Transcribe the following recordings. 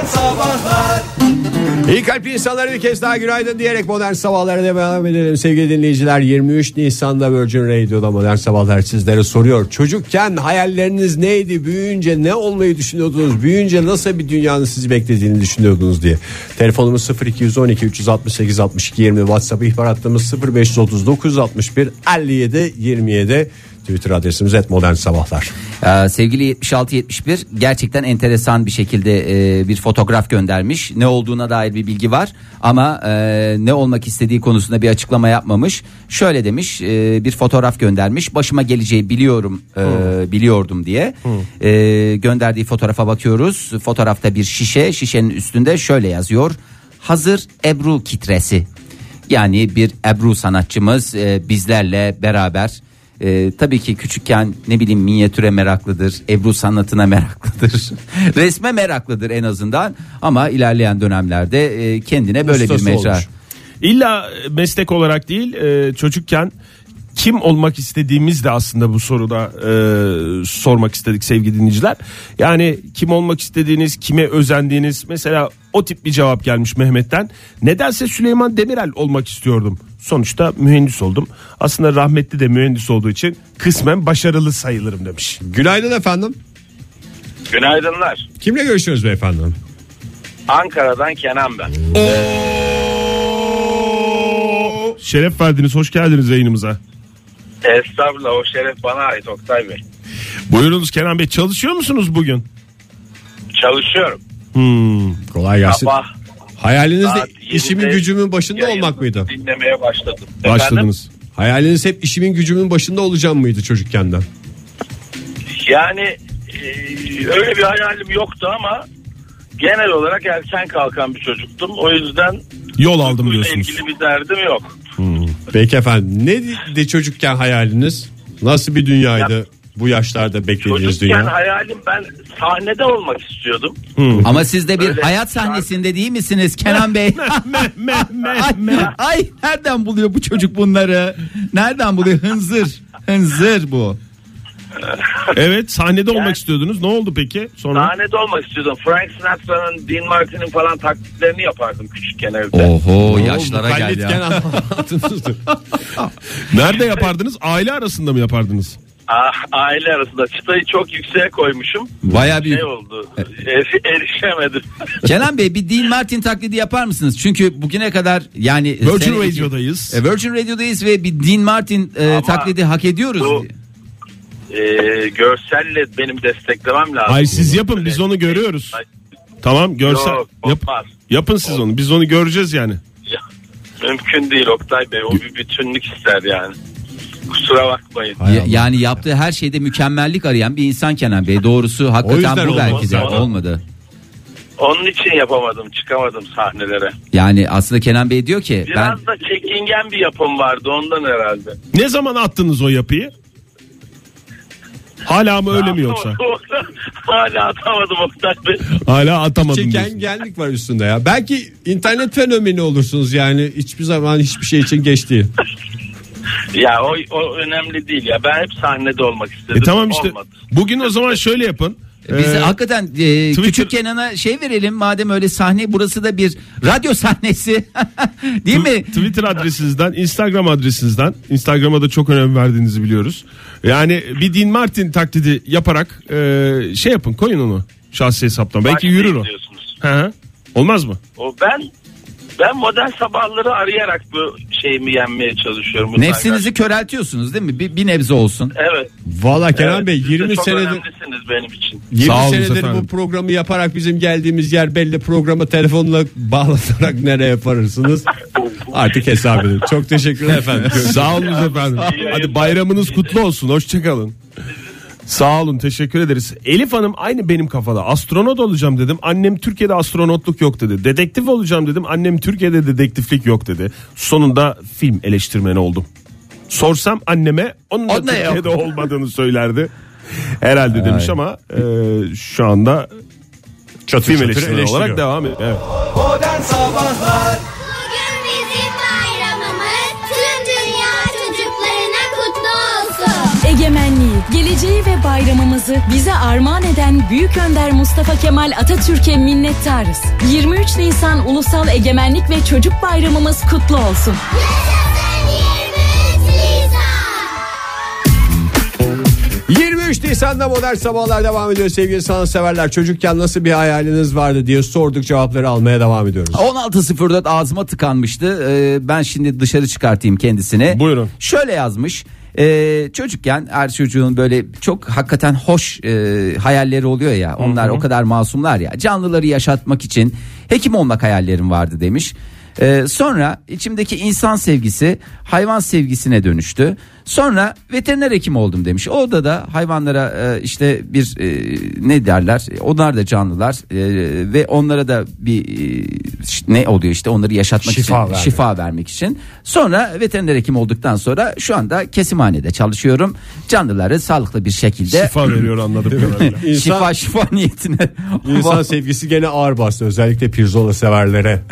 Modern Sabahlar İyi kalpli insanlara bir kez daha günaydın diyerek modern sabahlara devam edelim sevgili dinleyiciler. 23 Nisan'da Virgin Radio'da modern sabahlar sizlere soruyor. Çocukken hayalleriniz neydi? Büyüyünce ne olmayı düşünüyordunuz? Büyüyünce nasıl bir dünyanın sizi beklediğini düşünüyordunuz diye. Telefonumuz 0212 368 62 20 WhatsApp ihbar hattımız 0539 61 57 27 Twitter adresimiz et modern sabahlar. Ee, sevgili 7671 gerçekten enteresan bir şekilde e, bir fotoğraf göndermiş. Ne olduğuna dair bir bilgi var ama e, ne olmak istediği konusunda bir açıklama yapmamış. Şöyle demiş e, bir fotoğraf göndermiş. Başıma geleceği biliyorum e, biliyordum diye. E, gönderdiği fotoğrafa bakıyoruz. Fotoğrafta bir şişe şişenin üstünde şöyle yazıyor. Hazır Ebru kitresi. Yani bir Ebru sanatçımız e, bizlerle beraber e, tabii ki küçükken ne bileyim minyatüre meraklıdır, Ebru sanatına meraklıdır, resme meraklıdır en azından ama ilerleyen dönemlerde e, kendine böyle Ustası bir mecra. olmuş. İlla meslek olarak değil e, çocukken kim olmak istediğimiz de aslında bu soruda e, sormak istedik sevgili dinleyiciler. Yani kim olmak istediğiniz, kime özendiğiniz mesela o tip bir cevap gelmiş Mehmet'ten. Nedense Süleyman Demirel olmak istiyordum. Sonuçta mühendis oldum. Aslında rahmetli de mühendis olduğu için kısmen başarılı sayılırım demiş. Günaydın efendim. Günaydınlar. Kimle görüşüyoruz beyefendi? Ankara'dan Kenan ben. Şeref verdiniz, hoş geldiniz yayınımıza. Estağfurullah o şeref bana ait Oktay Bey. Buyurunuz Kenan Bey çalışıyor musunuz bugün? Çalışıyorum. Hmm. Kolay gelsin. Sabah Hayaliniz de saat işimin 7'de gücümün başında yayını olmak mıydı? Dinlemeye başladım. Efendim? Başladınız. Hayaliniz hep işimin gücümün başında olacağım mıydı çocukkenden? Yani e, öyle bir hayalim yoktu ama genel olarak erken kalkan bir çocuktum. O yüzden Yol aldım diyorsunuz. ilgili bir derdim yok. Peki efendim neydi çocukken hayaliniz? Nasıl bir dünyaydı bu yaşlarda beklediğiniz Çocukken dünya? hayalim ben sahnede olmak istiyordum. Ama siz de bir Öyle. hayat sahnesinde değil misiniz Kenan Bey? ay, ay nereden buluyor bu çocuk bunları? Nereden buluyor? Hınzır. Hınzır bu. Evet sahnede olmak Yani- istiyordunuz. Ne oldu peki sonra? Sahnede olmak istiyordum. Frank Sinatra'nın, Dean Martin'in falan taklitlerini yapardım küçükken evde. Oho yaşlara geldi ya. Nerede yapardınız? Aile arasında mı yapardınız? Ah, aile arasında çıtayı çok yükseğe koymuşum. Baya büyük. Şey oldu. er- erişemedim. Kenan Bey bir Dean Martin taklidi yapar mısınız? Çünkü bugüne kadar yani Virgin sene Radio'dayız. E, Virgin Radio'dayız ve bir Dean Martin e, Ama taklidi hak ediyoruz. bu- Ee, görselle benim desteklemem lazım. Ay siz yapın biz onu görüyoruz. Ay, Tamam görsel. Yok, Yap, olmaz. yapın siz onu. Biz onu göreceğiz yani. ya, mümkün değil Oktay Bey. O bir bütünlük ister yani. Kusura bakmayın. Ya- yani yaptığı her şeyde mükemmellik arayan bir insan Kenan Bey. Doğrusu hakikaten bu belki de olmaz. olmadı. Onun için yapamadım. Çıkamadım sahnelere. Yani aslında Kenan Bey diyor ki ben Biraz da çekingen bir yapım vardı ondan herhalde. Ne zaman attınız o yapıyı? Hala mı öyle mi yoksa? Hala atamadım Oktay Bey. Hala atamadım. diyorsun. Çekengenlik var üstünde ya. Belki internet fenomeni olursunuz yani hiçbir zaman hiçbir şey için geç değil. Ya o, o önemli değil ya. Ben hep sahnede olmak istedim. E tamam işte. Olmadı. Bugün o zaman şöyle yapın. Biz Ee, hakikaten e, Twitter- küçük Kenan'a şey verelim madem öyle sahne burası da bir radyo sahnesi değil mi? Twitter adresinizden, Instagram adresinizden, Instagram'a da çok önem verdiğinizi biliyoruz. Yani bir Dean Martin taklidi yaparak e, şey yapın, koyun onu şahsi hesaptan. Belki yürür o. Hı hı. Olmaz mı? O ben ben modern sabahları arayarak bu şeyimi yenmeye çalışıyorum. bu Nefsinizi köreltiyorsunuz değil mi? Bir, bir nebze olsun. Evet. Valla Kenan evet. Bey Siz de 20 çok senedir önemlisiniz benim için. 20 Sağ olun senedir efendim. bu programı yaparak bizim geldiğimiz yer belli programı telefonla bağlanarak nereye yaparsınız artık hesap edin. Çok teşekkürler efendim. Sağ olun efendim. Hadi bayramınız kutlu olsun. Hoşçakalın. Sağ olun teşekkür ederiz. Elif Hanım aynı benim kafada. Astronot olacağım dedim. Annem Türkiye'de astronotluk yok dedi. Dedektif olacağım dedim. Annem Türkiye'de dedektiflik yok dedi. Sonunda film eleştirmeni oldum. Sorsam anneme onun da O Türkiye'de olmadığını söylerdi. Herhalde demiş ama e, şu anda Çatır film çatır eleştirmeni eleştiriyor. olarak devam ediyor. Evet. Geleceği ve bayramımızı bize armağan eden Büyük Önder Mustafa Kemal Atatürk'e minnettarız. 23 Nisan Ulusal Egemenlik ve Çocuk Bayramımız kutlu olsun. 23 Nisan'da modern sabahlar devam ediyor sevgili sanatseverler. Çocukken nasıl bir hayaliniz vardı diye sorduk cevapları almaya devam ediyoruz. 16.04 ağzıma tıkanmıştı. Ee, ben şimdi dışarı çıkartayım kendisini. Buyurun. Şöyle yazmış. Ee, çocukken her çocuğun böyle çok hakikaten hoş e, hayalleri oluyor ya. Onlar o kadar masumlar ya. Canlıları yaşatmak için hekim olmak hayallerim vardı demiş. Ee, sonra içimdeki insan sevgisi hayvan sevgisine dönüştü. Sonra veteriner hekim oldum demiş. Orada da hayvanlara e, işte bir e, ne derler? Onlar da canlılar e, ve onlara da bir e, ne oluyor işte onları yaşatmak Şifa için vermek. şifa vermek için. Sonra veteriner hekim olduktan sonra şu anda kesimhanede çalışıyorum. Canlıları sağlıklı bir şekilde Şifa veriyor anladım kadarıyla. İnsan, şifa şifa niyetine. insan sevgisi gene ağır bastı. Özellikle pirzola severlere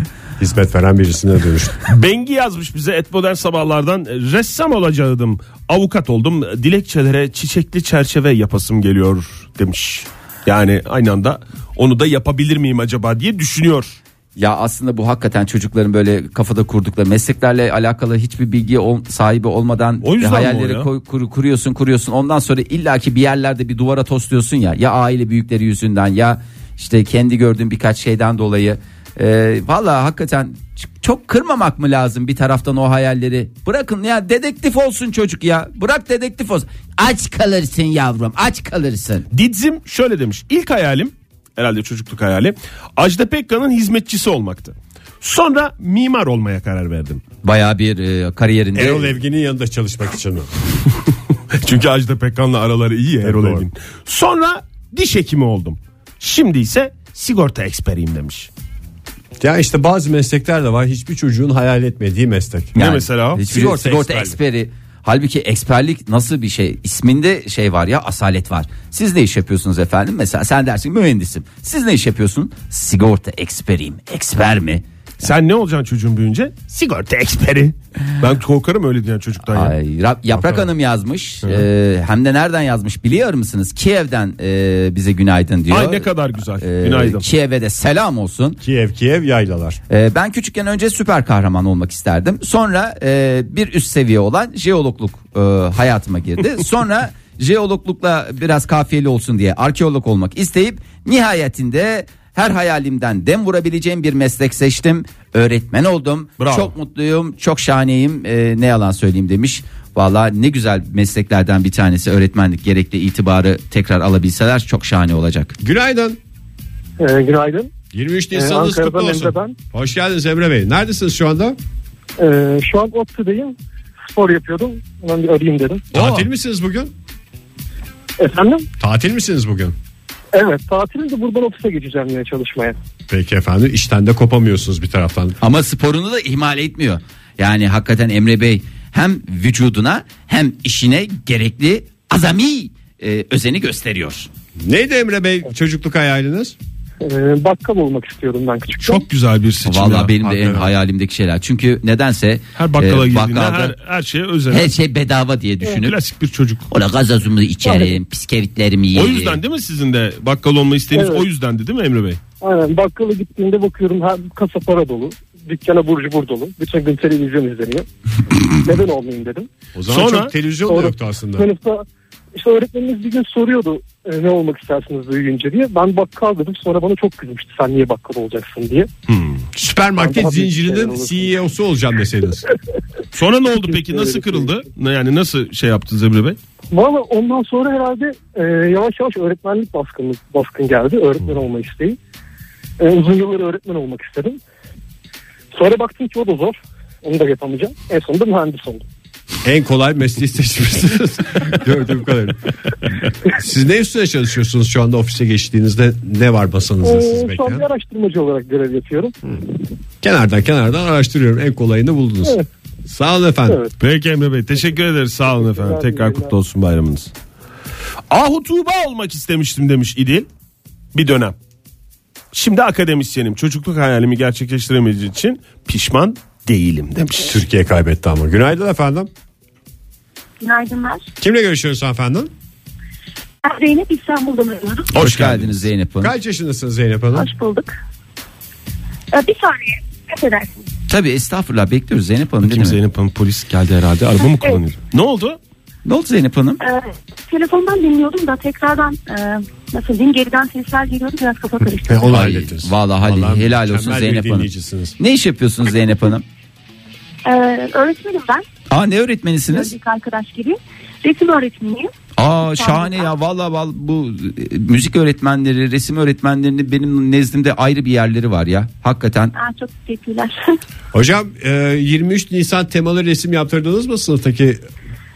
hizmet veren birisine dönüştü. Bengi yazmış bize et modern sabahlardan ressam olacaktım. Avukat oldum. Dilekçelere çiçekli çerçeve yapasım geliyor demiş. Yani aynı anda onu da yapabilir miyim acaba diye düşünüyor. Ya aslında bu hakikaten çocukların böyle kafada kurdukları mesleklerle alakalı hiçbir bilgi ol- sahibi olmadan O yüzden hayalleri koy- kur- kuruyorsun kuruyorsun. Ondan sonra illaki bir yerlerde bir duvara tosluyorsun ya. Ya aile büyükleri yüzünden ya işte kendi gördüğün birkaç şeyden dolayı. Ee, Valla hakikaten çok kırmamak mı lazım bir taraftan o hayalleri? Bırakın ya dedektif olsun çocuk ya. Bırak dedektif olsun. Aç kalırsın yavrum aç kalırsın. Didzim şöyle demiş. İlk hayalim herhalde çocukluk hayali Ajda Pekkan'ın hizmetçisi olmaktı. Sonra mimar olmaya karar verdim. Baya bir e, kariyerinde. Erol Evgin'in yanında çalışmak için mi? Çünkü Ajda Pekkan'la araları iyi ya Erol. Evgin. Sonra diş hekimi oldum. Şimdi ise sigorta eksperiyim demiş. Ya işte bazı meslekler de var. Hiçbir çocuğun hayal etmediği meslek. Ne mesela hiçbir- Sigorta sigorta, eksperlik. eksperi. Halbuki eksperlik nasıl bir şey? İsminde şey var ya asalet var. Siz ne iş yapıyorsunuz efendim? Mesela sen dersin mühendisim. Siz ne iş yapıyorsun? Sigorta eksperiyim. Eksper mi? Sen ne olacaksın çocuğun büyüyünce? Sigorta eksperi. Ben korkarım öyle diyen çocuktan. Ay, Ra- Yaprak Hanım yazmış. Ee, hem de nereden yazmış biliyor musunuz? Kiev'den e, bize günaydın diyor. Ay ne kadar güzel. Ee, Günaydın. Kiev'e de selam olsun. Kiev Kiev yaylalar. Ee, ben küçükken önce süper kahraman olmak isterdim. Sonra e, bir üst seviye olan jeologluk e, hayatıma girdi. Sonra jeologlukla biraz kafiyeli olsun diye arkeolog olmak isteyip nihayetinde her hayalimden dem vurabileceğim bir meslek seçtim. Öğretmen oldum. Bravo. Çok mutluyum, çok şahaneyim. Ee, ne yalan söyleyeyim demiş. Valla ne güzel mesleklerden bir tanesi öğretmenlik gerekli itibarı tekrar alabilseler çok şahane olacak. Günaydın. Ee, günaydın. 23 Ee, Nisan'ınız kutlu Ankara'dan olsun. Emre ben. Hoş geldiniz Emre Bey. Neredesiniz şu anda? Ee, şu an ODTÜ'deyim. Spor yapıyordum. Hemen bir arayayım dedim. Tatil misiniz bugün? Efendim? Tatil misiniz bugün? Evet tatilim de buradan ofise geçeceğim yine çalışmaya. Peki efendim işten de kopamıyorsunuz bir taraftan. Ama sporunu da ihmal etmiyor. Yani hakikaten Emre Bey hem vücuduna hem işine gerekli azami e, özeni gösteriyor. Neydi Emre Bey çocukluk hayaliniz? Ee, bakkal olmak istiyordum ben küçükken. Çok güzel bir seçim. Vallahi ya. benim de en hakikaten. hayalimdeki şeyler. Çünkü nedense Her bakkala e, girdiğinde bakkalda her, her şeye özel. her şey bedava diye düşünüp Klasik bir çocuk. Ola gazozumuzu içerim, biskevitlerimi O yerim. yüzden değil mi sizin de bakkal olma isteğiniz Evet. o yüzdendi değil mi Emre Bey? Aynen bakkala gittiğimde bakıyorum her kasa para dolu. Dükkana burcu bur dolu. Bütün gün televizyon izleniyor. Neden olmayayım dedim. O zaman Sonra- çok televizyon da Sonra yoktu aslında. Sınıfta işte öğretmenimiz bir gün soruyordu e, ne olmak istersiniz büyüyünce diye. Ben bakkal dedim sonra bana çok kızmıştı sen niye bakkal olacaksın diye. Süpermarket Daha büyük zincirinin. CEO'su olacağım deseydiniz. Sonra ne oldu peki? Nasıl kırıldı? Yani nasıl şey yaptınız Emre Bey? Valla ondan sonra herhalde e, yavaş yavaş öğretmenlik baskın, baskın geldi. Öğretmen olma isteği. E, uzun yıllar öğretmen olmak istedim. Sonra baktım ki o da zor. Onu da yapamayacağım. En sonunda mühendis oldum. En kolay mesleği seçmişsiniz. Gördüğüm kadarıyla. Siz ne üstüne çalışıyorsunuz şu anda ofise geçtiğinizde? Ne var masanızda E, siz şu an bekleyen? bir araştırmacı olarak görev yapıyorum. Kenardan kenardan araştırıyorum. En kolayını buldunuz. Evet. Sağ olun efendim. Evet. Peki Emre Bey teşekkür ederiz sağ olun efendim. Tekrar kutlu olsun bayramınız. Ahu Tuğba olmak istemiştim demiş İdil. Bir dönem. Şimdi akademisyenim. Çocukluk hayalimi gerçekleştiremediği için pişman değilim demiş. Türkiye kaybetti ama. Günaydın efendim. Günaydınlar. Kimle görüşüyoruz efendim? Ben Zeynep İstanbul'dan arıyorum. Hoş, geldiniz Zeynep Hanım. Kaç yaşındasınız Zeynep Hanım? Hoş bulduk. Ee, bir saniye. Affedersiniz. Tabii estağfurullah bekliyoruz Zeynep Hanım. Kim Değil mi? Zeynep Hanım polis geldi herhalde. Araba mı kullanıyor? Ne oldu? Ne oldu Zeynep Hanım? Ee, telefondan dinliyordum da tekrardan e, nasıl diyeyim geriden sesler geliyordu biraz kafa karıştı. Ve onu Ay, hallettiniz. vallahi Halil, Vallahi helal olsun mükemmel bir Zeynep Hanım. dinleyicisiniz. Ne iş yapıyorsunuz Zeynep Hanım? Ee, öğretmenim ben. Aa ne öğretmenisiniz? Önceki arkadaş gibi. Resim öğretmeniyim. Aa şahane ya vallahi vallahi bu e, müzik öğretmenleri, resim öğretmenlerinin benim nezdimde ayrı bir yerleri var ya. Hakikaten. Aa, çok teşekkürler. Hocam e, 23 Nisan temalı resim yaptırdınız mı sınıftaki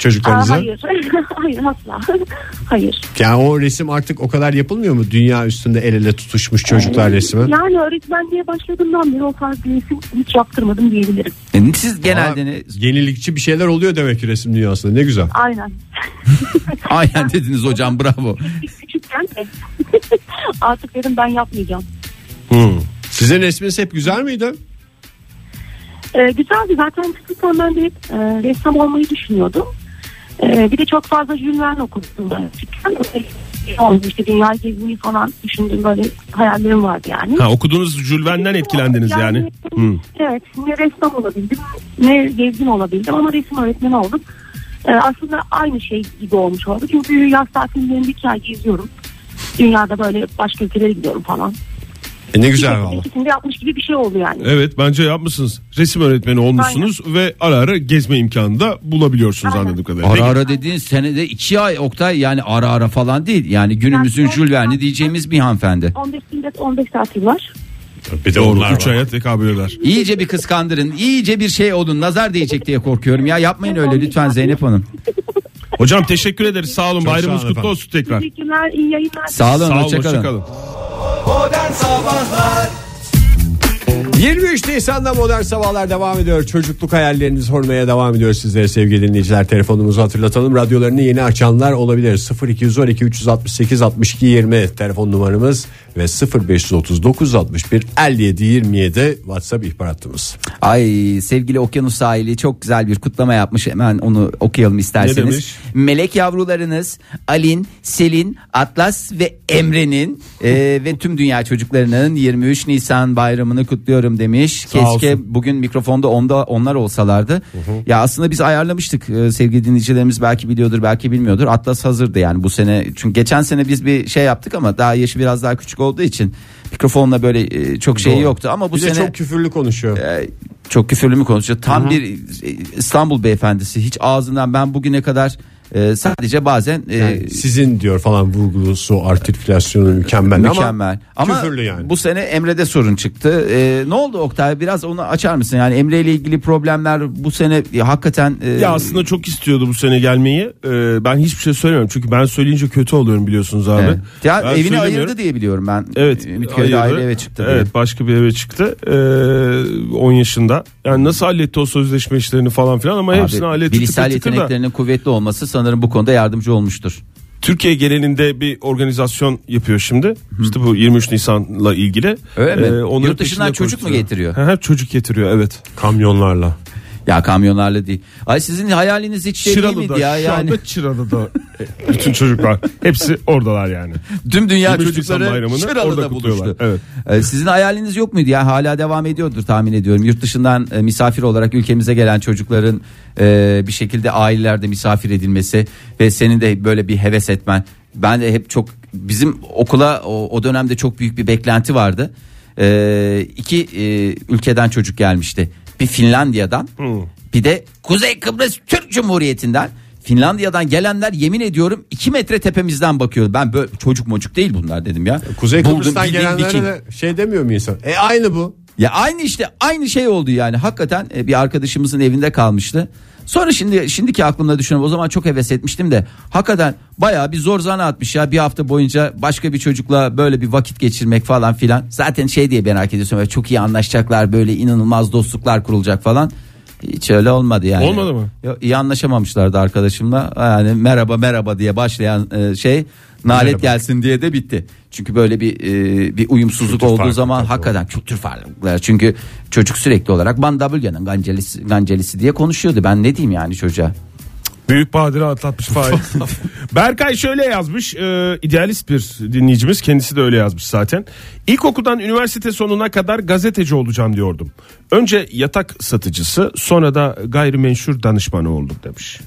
Aa, çocuklarınıza? hayır. hayır asla. hayır. Yani o resim artık o kadar yapılmıyor mu? Dünya üstünde el ele tutuşmuş çocuklar resmi. Yani öğretmenliğe başladığımdan beri o tarz bir resim hiç yaptırmadım diyebilirim. E, Siz genelde ne? Yenilikçi bir şeyler oluyor demek ki resim dünyasında. Ne güzel. Aynen. Aynen dediniz hocam bravo. Küçükken de. artık dedim ben yapmayacağım. Sizin resminiz hep güzel miydi? Ee, güzeldi zaten küçükken ben de hep e, ressam olmayı düşünüyordum. Ee, bir de çok fazla Jules Verne okudum ben. Oldu işte dünya gezmeyi falan düşündüğüm böyle hayallerim vardı yani. Ha okuduğunuz Jules Verne'den etkilendiniz yani. Hı. Evet ne ressam olabildim ne gezgin olabildim ama resim öğretmeni oldum. Ee, aslında aynı şey gibi olmuş oldu. Çünkü yaz tatillerinde iki ay geziyorum. Dünyada böyle başka ülkelere gidiyorum falan. E ne güzel valla. İkisini de yapmış gibi bir şey oldu yani. Evet bence yapmışsınız. Resim öğretmeni olmuşsunuz ve ara ara gezme imkanı da bulabiliyorsunuz Aynen. anladığım kadarıyla. Ara ara dediğin senede iki ay Oktay yani ara ara falan değil. Yani günümüzün Yani- Jules Verne diyeceğimiz bir hanımefendi. 15 günde 15 tatil var. Bir de Doğru onlar 3 var. aya tekabül eder. İyice bir kıskandırın. iyice bir şey olun. Nazar değecek diye korkuyorum. Ya yapmayın öyle lütfen Zeynep Hanım. Hocam teşekkür ederiz sağ olun Çok bayramınız sağ olun kutlu efendim. olsun tekrar. Teşekkürler, iyi yayınlar. Sağ olun, Sağ olun hoşçakalın. hoşçakalın. Modern Sabahlar 23 Nisan'da modern sabahlar devam ediyor. Çocukluk hayalleriniz sormaya devam ediyor sizlere sevgili dinleyiciler. Telefonumuzu hatırlatalım. Radyolarını yeni açanlar olabilir. 0212 368 62 20 telefon numaramız ve 0539 61 57 27 WhatsApp ihbar hattımız. Ay sevgili Okyanus sahili çok güzel bir kutlama yapmış. Hemen onu okuyalım Ne isterseniz. demiş? Melek yavrularınız Alin, Selin, Atlas ve Emre'nin e, ve tüm dünya çocuklarının 23 Nisan bayramını kutluyorum demiş. Keşke olsun. bugün mikrofonda onda onlar olsalardı. Ya aslında biz ayarlamıştık e, sevgili dinleyicilerimiz belki biliyordur belki bilmiyordur. Atlas hazırdı yani bu sene. Çünkü geçen sene biz bir şey yaptık ama daha yaşı biraz daha küçük olduğu için mikrofonla böyle e, çok şey Doğru. yoktu ama bu bir sene de çok küfürlü konuşuyor. e, çok küfürlü mü konuşuyor? Tam bir e, İstanbul beyefendisi. Hiç ağzından ben bugüne kadar e, sadece bazen e, Yani sizin diyor falan vurgusu artikülasyonu mükemmel, mükemmel. ama, küfürlü yani. bu sene Emre'de sorun çıktı. E, ne oldu Oktay? Biraz onu açar mısın? Yani Emre ile ilgili problemler bu sene e, hakikaten e, Ya aslında çok istiyordu bu sene gelmeyi. Ee, ben hiçbir şey söylemiyorum. Çünkü ben söyleyince kötü oluyorum biliyorsunuz abi. evet. ya Ben evini ayırdı diye biliyorum ben. Evet. Ümitköy'de ayırdı. ayrı eve çıktı. diye. Evet başka bir eve çıktı. Ee, 10 yaşında. Yani nasıl halletti o sözleşme işlerini falan filan ama hepsini Abi, halletti. bilişsel da. yeteneklerinin kuvvetli olması sanırım bu konuda yardımcı olmuştur. Türkiye genelinde bir organizasyon yapıyor şimdi. İşte bu 23 Nisan'la ilgili. Öyle mi? onların Yurt dışından çocuk mu getiriyor? Hı hı, çocuk getiriyor evet. Kamyonlarla. Ya kamyonlarla değil. Ay sizin hayaliniz hiç şey değil Çıralı'da miydi ya? şu Yani anda Çıralı'da bütün çocuklar. Hepsi oradalar yani. tüm dünya 23 Nisan çocukları bayramını orada Çıralı'da kutluyorlar. buluştu. Evet. Ee, sizin hayaliniz yok muydu ya? Hala devam ediyordur tahmin ediyorum. Yurt dışından e, misafir olarak ülkemize gelen çocukların e, bir şekilde ailelerde misafir edilmesi ve senin de böyle bir heves etmen. Ben de hep çok bizim okula o, o dönemde çok büyük bir beklenti vardı. Ee, iki e, ülkeden çocuk gelmişti. Bir Finlandiya'dan bir de Kuzey Kıbrıs Türk Cumhuriyeti'nden. Finlandiya'dan gelenler yemin ediyorum 2 metre tepemizden bakıyor. Ben böyle çocuk mocuk değil bunlar dedim ya. Kuzey Buldum, Kıbrıs'tan bildiğin gelenlere Viking. de şey demiyor mu insan? E aynı bu. Ya aynı işte aynı şey oldu yani. Hakikaten e, bir arkadaşımızın evinde kalmıştı. Sonra şimdi şimdiki aklımda düşünüyorum. O zaman çok heves etmiştim de hakikaten bayağı bir zor zana atmış ya bir hafta boyunca başka bir çocukla böyle bir vakit geçirmek falan filan. Zaten şey diye merak ediyorsun böyle çok iyi anlaşacaklar böyle inanılmaz dostluklar kurulacak falan. Hiç öyle olmadı yani. Olmadı mı? Yok, iyi anlaşamamışlardı arkadaşımla. Yani merhaba merhaba diye başlayan e, şey nalet Merhaba. gelsin diye de bitti. Çünkü böyle bir e, bir uyumsuzluk Kültür olduğu zaman tabii hakikaten kültür farklılıkları. Çünkü çocuk sürekli olarak Van W'nin gancelisi, gancelisi diye konuşuyordu. Ben ne diyeyim yani çocuğa? Büyük badire atlatmış Fahir. Berkay şöyle yazmış. E, idealist bir dinleyicimiz. Kendisi de öyle yazmış zaten. İlkokuldan üniversite sonuna kadar gazeteci olacağım diyordum. Önce yatak satıcısı sonra da gayrimenşur danışmanı oldum demiş.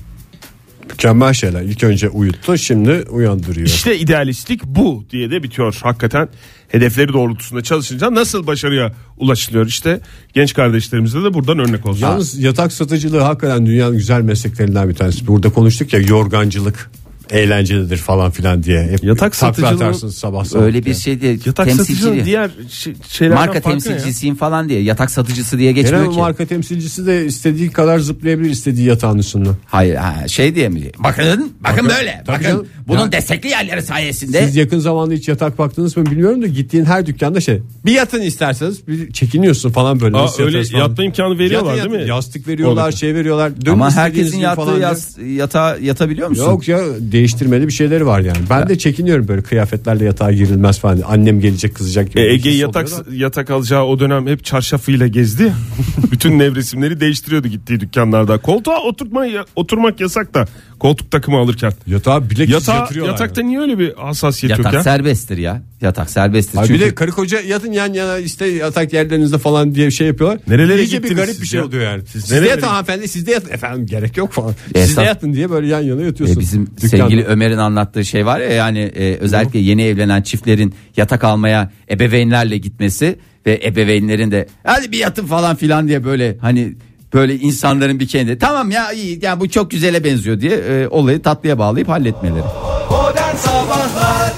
Mükemmel şeyler. İlk önce uyuttu şimdi uyandırıyor. İşte idealistlik bu diye de bitiyor. Hakikaten hedefleri doğrultusunda çalışınca nasıl başarıya ulaşılıyor işte genç kardeşlerimize de buradan örnek olsun. Yalnız yatak satıcılığı hakikaten dünyanın güzel mesleklerinden bir tanesi. Burada konuştuk ya yorgancılık eğlencelidir falan filan diye. Hep Yatak satıcılığı sabah sabah. Öyle bir diye. şey değil. Yatak temsilci. diğer şey- şeylerden Marka ne ya? temsilcisiyim falan diye. Yatak satıcısı diye geçmiyor ki. marka temsilcisi de istediği kadar zıplayabilir istediği yatağın üstünde. Hayır ha, şey diye mi? Bakın bakın böyle. Tabii Bakın canım. bunun Ya- destekli yerleri sayesinde. Siz yakın zamanda hiç yatak baktınız mı bilmiyorum da gittiğin her dükkanda şey bir yatın isterseniz bir çekiniyorsun falan böyle. Aa, öyle falan. yatma imkanı veriyorlar Yatın, değil mi? Yastık veriyorlar Oradaki. şey veriyorlar. Ama herkesin yattığı diye. yas, yatağa yatabiliyor musun? Yok ya değiştirmeli bir şeyleri var yani. Ben de çekiniyorum böyle kıyafetlerle yatağa girilmez falan. Annem gelecek kızacak gibi. E, Ege yatak yatak alacağı o dönem hep çarşafıyla gezdi. Bütün nevresimleri değiştiriyordu gittiği dükkanlarda. Koltuğa oturma oturmak yasak da koltuk takımı alırken. Yatağa bilek Yatağa, yatırıyorlar. yatakta niye öyle bir hassasiyet Yatak yok ya? serbesttir ya. Yatak serbesttir. Abi Çünkü bir de karı koca yatın yan yana işte yatak yerlerinizde falan diye şey yapıyorlar. Nerelere İyice bir garip bir şey ya? oluyor yani. Siz Siz, de nerelere yatın hanımefendi siz de yatın. Efendim gerek yok falan. Siz Esas- de yatın diye böyle yan yana E, yatıyorsun. bizim Dükkanda. sevgili Ömer'in anlattığı şey var ya yani e, özellikle yeni evlenen çiftlerin yatak almaya ebeveynlerle gitmesi ve ebeveynlerin de hadi bir yatın falan filan diye böyle hani böyle insanların bir kendi tamam ya iyi ya bu çok güzele benziyor diye e, olayı tatlıya bağlayıp halletmeleri. Modern Sabahlar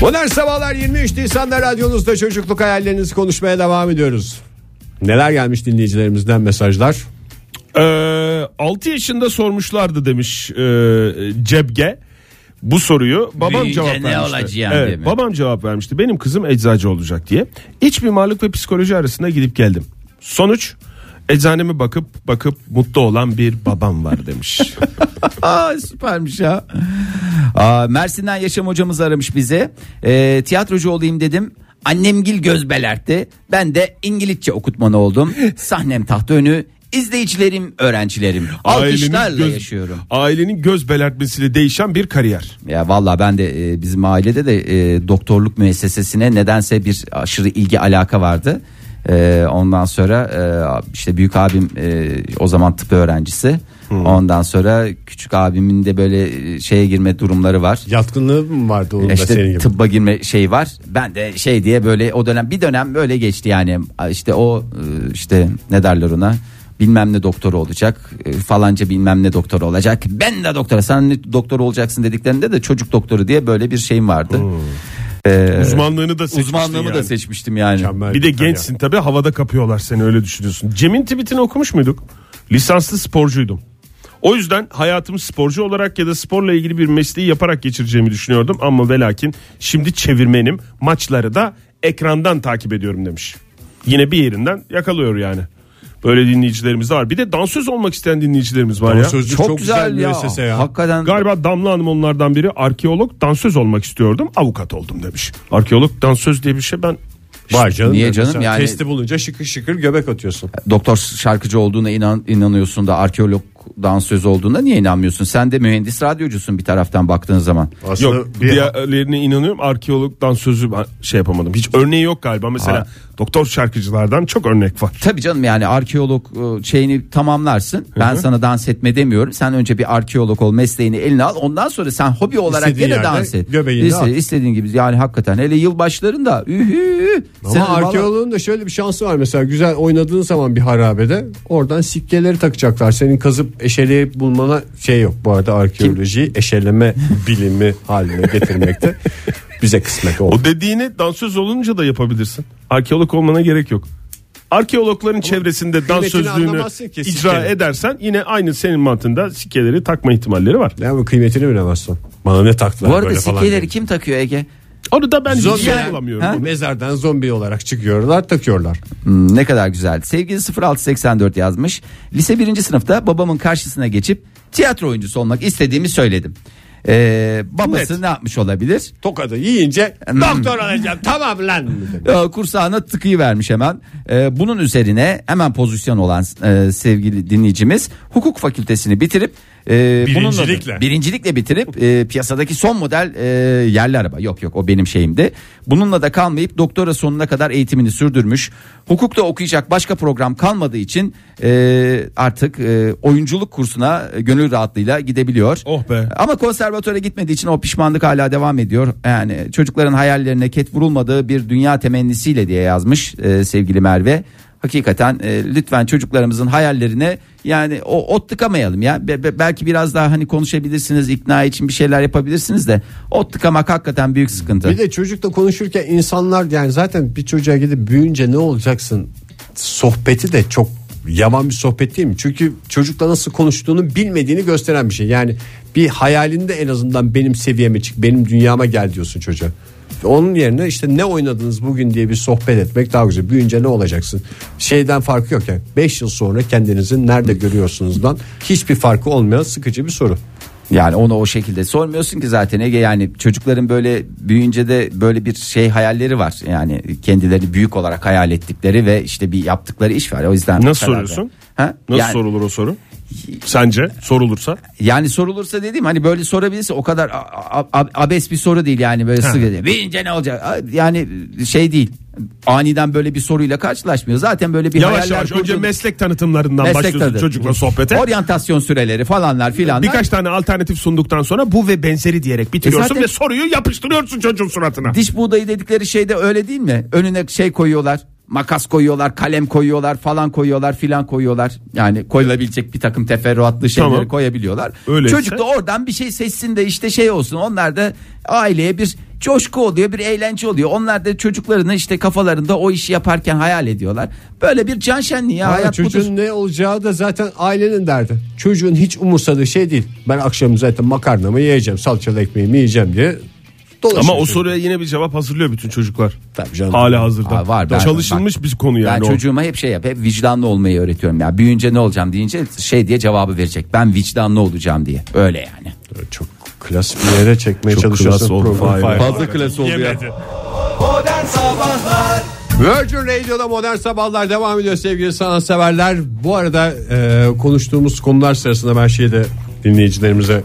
Modern Sabahlar 23 Nisan'da radyonuzda çocukluk hayallerinizi konuşmaya devam ediyoruz. Neler gelmiş dinleyicilerimizden mesajlar? Ee, 6 yaşında sormuşlardı demiş e, Cebge. Bu soruyu babam Büyüyünce cevap ne vermişti. Evet, mi? babam cevap vermişti. Benim kızım eczacı olacak diye. İç mimarlık ve psikoloji arasında gidip geldim. Sonuç eczaneme bakıp bakıp mutlu olan bir babam var demiş. Aa, süpermiş ya. Aa, Mersin'den Yaşam hocamız aramış bize. Ee, tiyatrocu olayım dedim. Annemgil göz belertti. Ben de İngilizce okutmanı oldum. Sahnem tahta önü. İzleyicilerim, öğrencilerim. Alkışlarla göz, yaşıyorum. Ailenin göz belertmesiyle değişen bir kariyer. Ya valla ben de e, bizim ailede de e, doktorluk müessesesine nedense bir aşırı ilgi alaka vardı. E, ondan sonra e, işte büyük abim e, o zaman tıp öğrencisi. Ondan sonra küçük abimin de böyle e, şeye girme durumları var. Yatkınlığı mı vardı onun da senin İşte gibi? tıbba girme şey var. Ben de şey diye böyle o dönem bir dönem böyle geçti yani. İşte o e, işte ne derler ona? Bilmem ne doktoru olacak e, falanca bilmem ne doktoru olacak. Ben de doktora sen doktor olacaksın dediklerinde de çocuk doktoru diye böyle bir şeyim vardı. Ee, Uzmanlığını da seçmiştin uzmanlığımı yani. da seçmiştim yani. Mükemmel Bir de gençsin tabi havada kapıyorlar seni öyle düşünüyorsun. Cem'in tweetini okumuş muyduk? Lisanslı sporcuydum. O yüzden hayatımı sporcu olarak ya da sporla ilgili bir mesleği yaparak geçireceğimi düşünüyordum. Ama ve lakin şimdi çevirmenim maçları da ekrandan takip ediyorum demiş. Yine bir yerinden yakalıyor yani. Böyle dinleyicilerimiz var. Bir de dansöz olmak isteyen dinleyicilerimiz var ya. Dansözlük Çok, çok, güzel, güzel, ya. müessese ya. Hakikaten Galiba Damla Hanım onlardan biri arkeolog dansöz olmak istiyordum avukat oldum demiş. Arkeolog dansöz diye bir şey ben Var canım. Niye canım? Yani- Testi bulunca şıkır şıkır göbek atıyorsun. doktor şarkıcı olduğuna inan, inanıyorsun da arkeolog dansöz olduğuna niye inanmıyorsun? Sen de mühendis radyocusun bir taraftan baktığın zaman. Aslında Yok bir diğerlerine inanıyorum arkeologdan sözü ben şey yapamadım. Hiç örneği yok galiba mesela Ha. doktor şarkıcılardan çok örnek var. Tabii canım yani arkeolog e, şeyini tamamlarsın. Ben sana dans etme demiyorum. Sen önce bir arkeolog ol mesleğini eline al. Ondan sonra sen hobi olarak İstediğin gene dans et. İste- istediğin gibi yani hakikaten hele yılbaşlarında ühü. Ama Sen valla- arkeoloğun da şöyle bir şansı var mesela güzel oynadığın zaman bir harabede oradan sikkeleri takacaklar. Senin kazıp eşeleyip bulmana şey yok. Bu arada arkeolojiyi eşeleme bilimi haline getirmekte bize kısmet oldu. O dediğini dansöz olunca da yapabilirsin. Arkeolog olmana gerek yok. Arkeologların çevresinde kıymetini dansözlüğünü anlamazsın ki icra edersen yine aynı senin mantığında sikkeleri takma ihtimalleri var. Ne bu kıymetini bilemezsin. Bana ne taktılar Bu arada böyle falan diye. kim takıyor Ege? Onu da ben hiç Zombi- sorgulamıyorum. Ha? Bunu. Mezardan zombi olarak çıkıyorlar takıyorlar. Hmm, ne kadar güzel. Sevgili 0684 yazmış. Lise birinci sınıfta babamın karşısına geçip tiyatro oyuncusu olmak istediğimi söyledim. Ee, babası Net. ne yapmış olabilir? Tokadı yiyince Hmm. doktor olacağım tamam lan. Ee, kursağına tıkıyı vermiş hemen. Ee, bunun üzerine hemen pozisyon olan e, sevgili dinleyicimiz hukuk fakültesini bitirip E, bununla Birincilikle. birincilikle bitirip e, piyasadaki son model e, yerli araba. Yok yok o benim şeyimdi. Bununla da kalmayıp doktora sonuna kadar eğitimini sürdürmüş. Hukukta okuyacak başka program kalmadığı için e, artık e, oyunculuk kursuna e, gönül rahatlığıyla gidebiliyor. Oh be. Ama konservatöre gitmediği için o pişmanlık hala devam ediyor. Yani çocukların hayallerine ket vurulmadığı bir dünya temennisiyle diye yazmış e, sevgili Merve. Hakikaten e, lütfen çocuklarımızın hayallerine yani o ot tıkamayalım ya. Be- be- belki biraz daha hani konuşabilirsiniz, ikna için bir şeyler yapabilirsiniz de ot tıkamak hakikaten büyük sıkıntı. Bir de çocukla konuşurken insanlar yani zaten bir çocuğa gidip büyüyünce ne olacaksın sohbeti de çok yaman bir sohbet değil mi? Çünkü çocukla nasıl konuştuğunu bilmediğini gösteren bir şey. Yani bir hayalinde en azından benim seviyeme çık, benim dünyama gel diyorsun çocuğa. Onun yerine işte ne oynadınız bugün diye bir sohbet etmek daha güzel. Büyüyünce ne olacaksın? Şeyden farkı yok yani. 5 yıl sonra kendinizi nerede görüyorsunuzdan hiçbir farkı olmayan sıkıcı bir soru. Yani onu o şekilde sormuyorsun ki zaten Ege yani çocukların böyle büyüyünce de böyle bir şey hayalleri var. Yani kendilerini büyük olarak hayal ettikleri ve işte bir yaptıkları iş var. O yüzden Nasıl soruyorsun? Ha? Nasıl yani, sorulur o soru? Sence sorulursa? yani sorulursa dediğim hani böyle sorabilirse o kadar a- a- a- abes bir soru değil yani böyle sıkı. Büyüyünce ne olacak? Yani şey değil. Aniden böyle bir soruyla karşılaşmıyor. Zaten böyle bir Yavaş yavaş önce kurdun- meslek tanıtımlarından Meslek başlıyorsun tanıtım. çocukla sohbete. Oryantasyon süreleri falanlar filanlar. Birkaç tane alternatif sunduktan sonra bu ve benzeri diyerek bitiriyorsun E zaten- ve soruyu yapıştırıyorsun çocuğun suratına. Diş buğdayı dedikleri şey de öyle değil mi? Önüne şey koyuyorlar. Makas koyuyorlar, kalem koyuyorlar, falan koyuyorlar, filan koyuyorlar. Yani koyulabilecek bir takım teferruatlı şeyleri Tamam. koyabiliyorlar. Öyleyse- Çocuk da oradan bir şey seçsin de işte şey olsun. Onlar da aileye bir coşku oluyor, bir eğlence oluyor. Onlar da çocuklarını işte kafalarında o işi yaparken hayal ediyorlar. Böyle bir can şenliği ya Ama hayat çocuğun budur. ne olacağı da zaten ailenin derdi. Çocuğun hiç umursadığı şey değil. Ben akşam zaten makarnamı yiyeceğim, salçalı ekmeğimi yiyeceğim diye dolaşıyor. Ama o soruya yine bir cevap hazırlıyor bütün çocuklar. Tabii canım. Hala hazırda. Aa, var, ben- Çalışılmış bir konu Ben yani o. çocuğuma hep şey yap, hep vicdanlı olmayı öğretiyorum ya. Büyüyünce ne olacağım deyince şey diye cevabı verecek. Ben vicdanlı olacağım diye. Öyle yani. Çok klas bir yere çekmeye Çok çalışıyorsun. klas oldu. Fazla klas oldu ya. Modern Sabahlar Virgin Radio'da modern sabahlar devam ediyor sevgili sanatseverler. Bu arada e, konuştuğumuz konular sırasında ben şeyi de dinleyicilerimize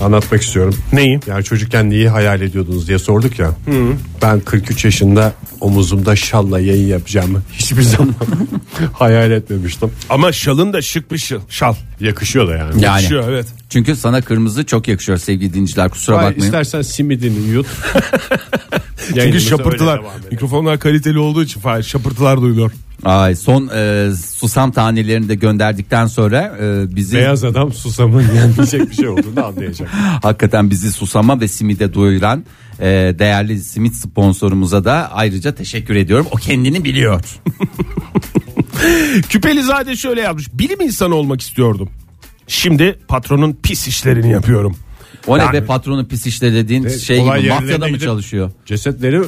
anlatmak istiyorum. Neyi? Yani çocukken neyi hayal ediyordunuz diye sorduk ya. Ben 43 yaşında omuzumda şalla yayın yapacağımı hiçbir zaman hayal etmemiştim. Ama şalın da şık bir şal. şal. Yakışıyor da yani. Yani. Yakışıyor evet. Çünkü sana kırmızı çok yakışıyor sevgili dinleyiciler kusura Hayır, bakmayın. istersen simidini yut. Çünkü şapırtılar. Mikrofonlar kaliteli olduğu için Fahir, şapırtılar duyuluyor. Ay son e, susam tanelerini de gönderdikten sonra e, bizi Beyaz adam susamın yenmeyecek bir şey olduğunu anlayacak. hakikaten bizi susama ve simide doyuran e, değerli simit sponsorumuza da ayrıca teşekkür ediyorum. O kendini biliyor. Küpelizade şöyle yapmış. Bilim insanı olmak istiyordum. Şimdi patronun pis işlerini yapıyorum. O ne Yani- be patronun pis işleri dediğin şey gibi mafyada mı çalışıyor? Cesetleri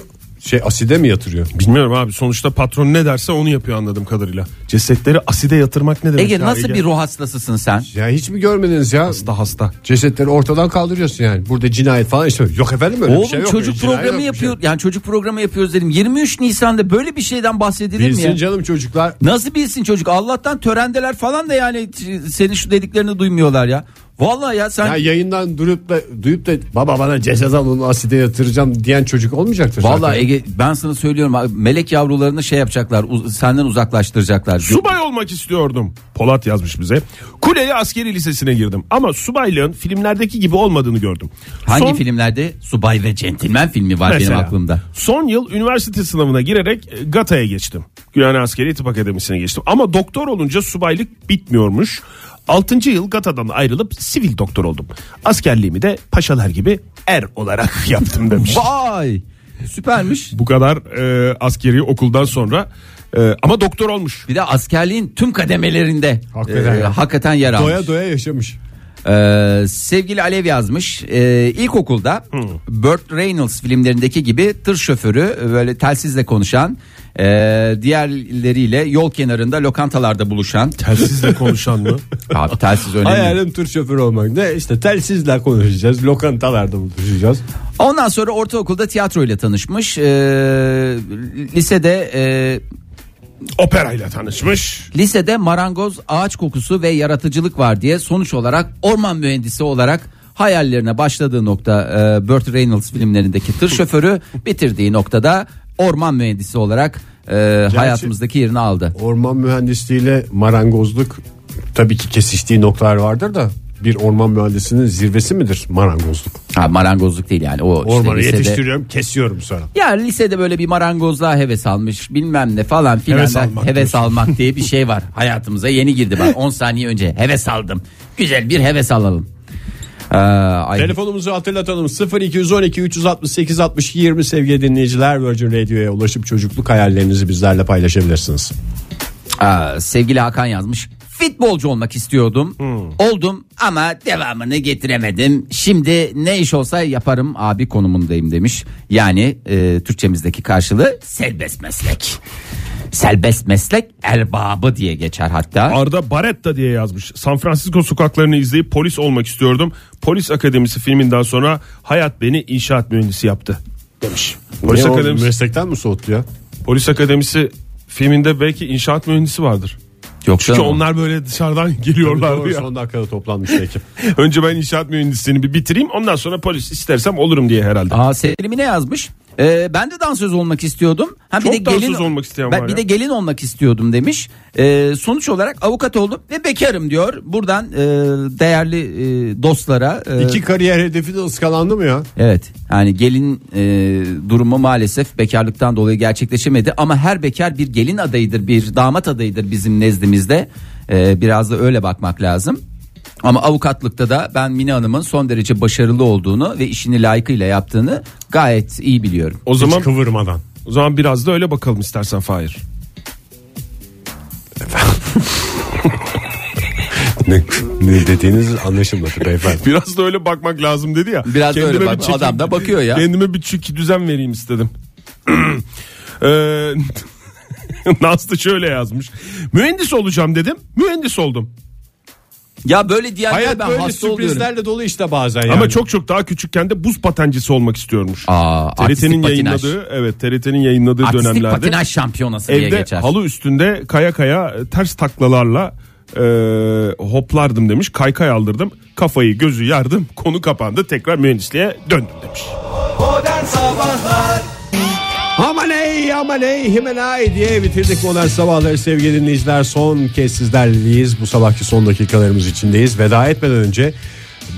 şey aside mi yatırıyor? Bilmiyorum abi sonuçta patron ne derse onu yapıyor anladığım kadarıyla. Cesetleri aside yatırmak ne demek? Ege ya nasıl Ege? bir ruh hastasısın sen? Ya hiç mi görmediniz ya? Hasta hasta. Cesetleri ortadan kaldırıyorsun yani. Burada cinayet falan işte yok efendim öyle Oğlum bir şey yok. çocuk cinayet programı yok bir yapıyor. Yani çocuk programı yapıyoruz dedim. 23 Nisan'da böyle bir şeyden bahsedilir Şey. mi Bilsin canım çocuklar. Nasıl bilsin çocuk? Allah'tan törendeler falan da yani senin şu dediklerini duymuyorlar ya. Vallahi ya sen Ya yayından durup da duyup da baba bana al onu aside yatıracağım diyen çocuk olmayacaktır. Vallahi zaten. Ege ben sana söylüyorum abi, melek yavrularını şey yapacaklar uz- senden uzaklaştıracaklar. Subay olmak istiyordum. Polat yazmış bize. Kuleli askeri lisesine girdim. Ama subaylığın filmlerdeki gibi olmadığını gördüm. Hangi Son- filmlerde Subay ve Centilmen filmi var Mesela, benim aklımda. Son yıl üniversite sınavına girerek e, GATA'ya geçtim. Gülhane Askeri Tıp Akademisi'ne geçtim. Ama doktor olunca subaylık bitmiyormuş. 6. yıl GATA'dan ayrılıp sivil doktor oldum. Askerliğimi de paşalar gibi er olarak yaptım demiş. Vay süpermiş. Bu kadar e, askeri okuldan sonra e, ama doktor olmuş. Bir de askerliğin tüm kademelerinde Hakikaten e, hakikaten yer almış. Doya doya yaşamış. Ee, sevgili Alev yazmış ee, ilkokulda Burt Reynolds filmlerindeki gibi tır şoförü böyle telsizle konuşan e, diğerleriyle yol kenarında lokantalarda buluşan Telsizle konuşan mı? abi telsiz önemli. Hayalim tur şoförü olmak. Ne işte telsizle konuşacağız. Lokantalarda buluşacağız. Ondan sonra ortaokulda tiyatro ile tanışmış. Ee, lisede e, Operayla tanışmış. Lisede marangoz, ağaç kokusu ve yaratıcılık var diye sonuç olarak orman mühendisi olarak hayallerine başladığı nokta e, Burt Reynolds filmlerindeki tır şoförü bitirdiği noktada orman mühendisi olarak e, hayatımızdaki yerini aldı. Orman mühendisliğiyle marangozluk tabii ki kesiştiği noktalar vardır da bir orman mühendisinin zirvesi midir marangozluk? Ha, marangozluk değil yani o işte Ormanı lisede- yetiştiriyorum kesiyorum sonra. Ya lisede böyle bir marangozluğa heves almış bilmem ne falan filan Heves almak heves almak diye bir şey var hayatımıza yeni girdi bak 10 saniye önce heves aldım güzel bir heves alalım. Ee, ay, Telefonumuzu hatırlatalım 0212 368 62 20 sevgili dinleyiciler Virgin Radio'ya ulaşıp çocukluk hayallerinizi bizlerle paylaşabilirsiniz. Aa, sevgili Hakan yazmış. Futbolcu olmak istiyordum. Oldum ama devamını getiremedim. Şimdi ne iş olsa yaparım abi konumundayım demiş. Yani e, Türkçemizdeki karşılığı serbest meslek. Serbest meslek erbabı diye geçer hatta. Arda Baretta diye yazmış. San Francisco sokaklarını izleyip polis olmak istiyordum. Polis Akademisi filminden sonra hayat beni inşaat mühendisi yaptı demiş. Polis Niye o Akademisi, meslekten mi soğuttu ya? Polis Akademisi filminde belki inşaat mühendisi vardır. Yoksa Çünkü onlar böyle dışarıdan geliyorlardı Doğru, ya. son dakikada toplanmış ekip. Önce ben inşaat mühendisliğini bir bitireyim ondan sonra polis istersem olurum diye herhalde. Aa Selim'i ne yazmış? Ee, ben de dansöz olmak istiyordum. Ha, Çok dansöz olmak isteyen ben var Bir ya. de gelin olmak istiyordum demiş. Ee, sonuç olarak avukat oldum ve bekarım diyor. Buradan e, değerli e, dostlara. e, İki kariyer hedefi de ıskalandı mı ya? Evet yani gelin e, durumu maalesef bekarlıktan dolayı gerçekleşemedi. Ama her bekar bir gelin adayıdır bir damat adayıdır bizim nezdimizde. E, biraz da öyle bakmak lazım. Ama avukatlıkta da ben Mine Hanım'ın son derece başarılı olduğunu ve işini layıkıyla yaptığını gayet iyi biliyorum. O zaman Hiç kıvırmadan. o zaman biraz da öyle bakalım istersen Fahir. ne, ne dediğiniz anlaşılmadı beyefendi. Biraz da öyle bakmak lazım dedi ya. Biraz da öyle Kendime bak- bir çeki- adam da bakıyor ya. Kendime bir çeki düzen vereyim istedim. Eee Naslı şöyle yazmış. Mühendis olacağım dedim. Mühendis oldum. Ya böyle diyenlere Hayat ben böyle hasta oluyorum. sürprizlerle dolu işte bazen yani. Ama çok çok daha küçükken de buz patencisi olmak istiyormuş. Aa, artistik TRT'nin patinaj. yayınladığı evet TRT'nin yayınladığı Artistik dönemlerde patinaj şampiyonası diye evde geçer. halı üstünde kaya kaya e, ters taklalarla e, hoplardım demiş. Kaykay aldırdım. Kafayı gözü yardım. Konu kapandı. Tekrar mühendisliğe döndüm demiş. Modern Sabahlar Aman ey himenay diye bitirdik modern sabahları sevgili dinleyiciler. Son kez sizlerleyiz. Bu sabahki son dakikalarımız içindeyiz. Veda etmeden önce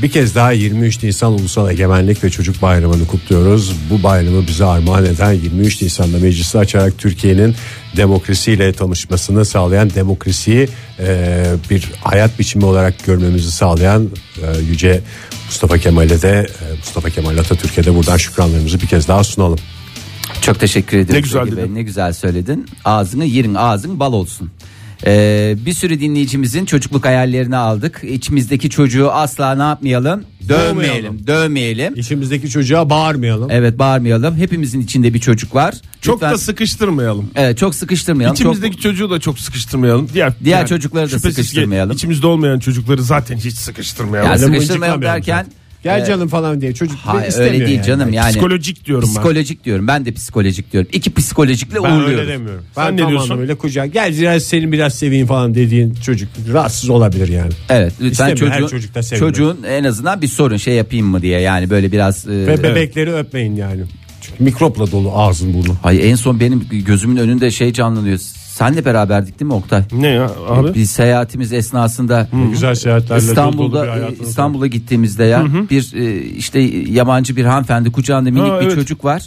bir kez daha 23 Nisan Ulusal Egemenlik ve Çocuk Bayramı'nı kutluyoruz. Bu bayramı bize armağan eden 23 Nisan'da meclisi açarak Türkiye'nin demokrasiyle tanışmasını sağlayan demokrasiyi e, bir hayat biçimi olarak görmemizi sağlayan e, Yüce Mustafa Kemal'e de e, Mustafa Kemal Atatürk'e de buradan şükranlarımızı bir kez daha sunalım. Çok teşekkür ederim. Ne güzel dedin. Ne güzel söyledin. Ağzını yerin ağzın bal olsun. Ee, bir sürü dinleyicimizin çocukluk hayallerini aldık. İçimizdeki çocuğu asla ne yapmayalım? Dövmeyelim. Dövmeyelim. İçimizdeki çocuğa bağırmayalım. Evet bağırmayalım. Hepimizin içinde bir çocuk var. Çok Lütfen- da sıkıştırmayalım. Evet çok sıkıştırmayalım. İçimizdeki Çok- çocuğu da çok sıkıştırmayalım. Diğer Diğer çocukları da şüphesiz ki sıkıştırmayalım. İçimizde olmayan çocukları zaten hiç sıkıştırmayalım. Yani sıkıştırmayalım derken Gel canım falan diye çocuk Hayır, istemiyor öyle değil yani. canım yani. Psikolojik diyorum ben. Psikolojik diyorum. Ben de psikolojik diyorum. İki psikolojikle Ben uğurluyoruz. öyle demiyorum. Sen Ben ne tam diyorsun? anlamıyla kucağa gel biraz seni biraz seveyim falan dediğin çocuk rahatsız olabilir yani. Evet lütfen İstemiyor, her çocuğun, çocukta sevmiyor. çocuğun en azından bir sorun şey yapayım mı diye yani böyle biraz e, Ve bebekleri öpmeyin yani. Çünkü mikropla dolu ağzın burnu. Ay en son benim gözümün önünde şey canlanıyor. Senle beraberdik değil mi Oktay? Ne ya abi? Bir seyahatimiz esnasında Güzel seyahatlerle İstanbul'da. İstanbul'a gittiğimizde ya bir e, işte yabancı bir hanımefendi kucağında minik Ha, bir evet. çocuk var.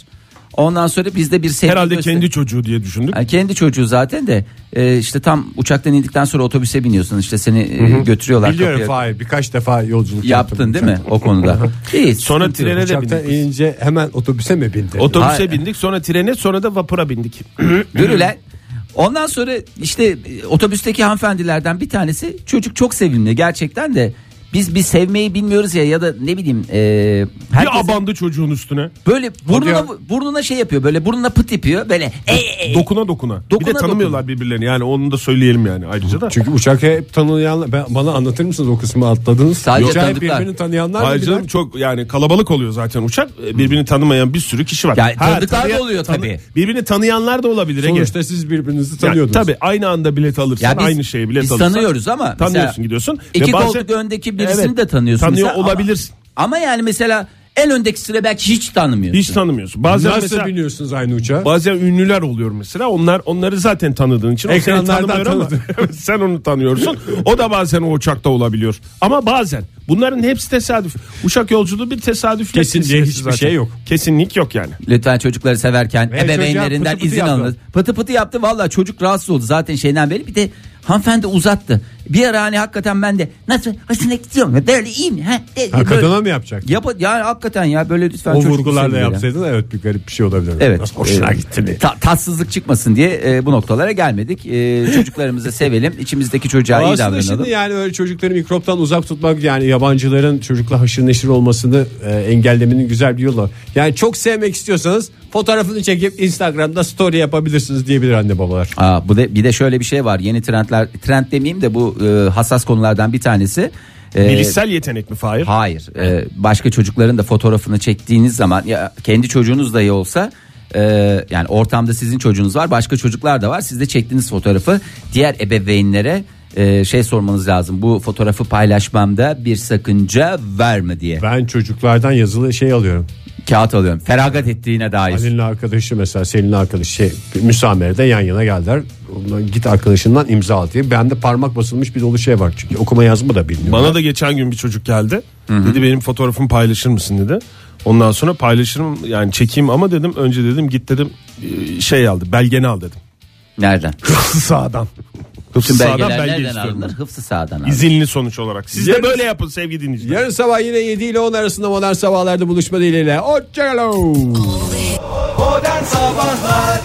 Ondan sonra biz de bir sevgi Herhalde göster- kendi çocuğu diye düşündük. Yani kendi çocuğu zaten de e, işte tam uçaktan indikten sonra otobüse biniyorsun işte seni e, götürüyorlar Biliyorum. Fahir birkaç defa yolculuk Yaptın yaptım. değil mi o konuda? İyi. Sonra trene de bindik. inince hemen otobüse mi bindin? Otobüse Hayır. bindik sonra trene sonra da vapura bindik. Dürülen. Ondan sonra işte e, otobüsteki hanımefendilerden bir tanesi çocuk çok sevimli gerçekten de biz bir sevmeyi bilmiyoruz ya ya da ne bileyim e, herkes Bir abandı çocuğun üstüne. böyle burnuna ya. burnuna şey yapıyor böyle burnuna pıt yapıyor böyle e, e, e. Dokuna dokuna. bir Dokuna de tanımıyorlar birbirlerini yani onu da söyleyelim yani ayrıca da. Çünkü uçakta hep tanıyanlar ben, bana anlatır mısınız o kısmı atladınız? Sadece hep tanıdıklar. birbirini tanıyanlar canım biner? çok yani kalabalık oluyor zaten uçak. E, Birbirini tanımayan bir sürü kişi var. Yani tanıdıklar da tanıyan- oluyor tabii. birbirini tanıyanlar da olabilir. Ege. Sonuçta siz birbirinizi tanıyordunuz. tabii aynı anda bilet alırsan Ya biz- aynı şeye bilet biz alırsan. tanıyoruz ama mesela Tanıyorsun gidiyorsun. iki bazen- koltuk öndeki birisini Evet, de tanıyorsun. Tanıyor mesela ama- olabilirsin. Ama, yani mesela en öndeki sıra belki hiç tanımıyorsun. Hiç tanımıyorsun. Bazen Nasıl mesela biniyorsunuz aynı uçağa? bazen ünlüler oluyor mesela. Onlar onları zaten tanıdığın için Ekranlardan tanımıyor ama tanıdı. sen onu tanıyorsun. O da bazen o uçakta olabiliyor. Ama bazen bunların hepsi tesadüf. Uçak yolculuğu bir tesadüf. Kesinliğe hiçbir şey yok. Kesinlik yok yani. Lütfen çocukları severken Evet, ebeveynlerinden pıtı pıtı izin yaptı. alınız. Pıtı pıtı yaptı valla çocuk rahatsız oldu zaten şeyden beri. Bir de hanımefendi uzattı. Bir ara hani hakikaten ben de nasıl hoşuna gidiyor mu böyle iyi mi? Ha, de- Ha, böyle- kadına mı yapacak? Yap, yani hakikaten ya böyle lütfen o vurgularla yapsaydın evet bir garip bir şey olabilir. Evet. Nasıl hoşuna Ee, gitti mi? ta- tatsızlık çıkmasın diye e, bu noktalara gelmedik. E, çocuklarımızı sevelim. içimizdeki çocuğa iyi Aslında davranalım. şimdi yani öyle çocukları mikroptan uzak tutmak yani yabancıların çocukla haşır neşir olmasını e, engellemenin güzel bir yolu. Yani çok sevmek istiyorsanız fotoğrafını çekip Instagram'da story yapabilirsiniz diyebilir anne babalar. Aa, bu da bir de şöyle bir şey var. Yeni trendler trend demeyeyim de bu e, hassas konulardan bir tanesi. E, Bilişsel yetenek mi Fahir? Hayır. e, başka çocukların da fotoğrafını çektiğiniz zaman ya kendi çocuğunuz dahi olsa e, yani ortamda sizin çocuğunuz var, başka çocuklar da var. Siz de çektiğiniz fotoğrafı diğer ebeveynlere e, şey sormanız lazım. Bu fotoğrafı paylaşmamda bir sakınca var mı diye. Ben çocuklardan yazılı şey alıyorum. Kağıt alıyorum. Feragat ettiğine dair. Ali'nin arkadaşı mesela Selin'in arkadaşı şey bir müsamerede yan yana geldiler. Ondan git arkadaşından imza al diye. Bende parmak basılmış bir dolu şey var çünkü okuma yazma da bilmiyorum. Bana da geçen gün bir çocuk geldi. Dedi benim fotoğrafımı paylaşır mısın dedi. Ondan sonra paylaşırım yani çekeyim ama dedim önce dedim git dedim e, şey aldı belgeni al dedim. Nereden? Sağdan. Hıfzı Tüm sağdan belge nereden istiyorum. alınır? Hıfzı sağdan alınır. İzinli sonuç olarak. Siz de Yarın- böyle yapın sevgili dinleyiciler. Yarın sabah yine 7 ile 10 arasında modern sabahlarda buluşma dileğiyle. Hoşçakalın. Modern Sabahlar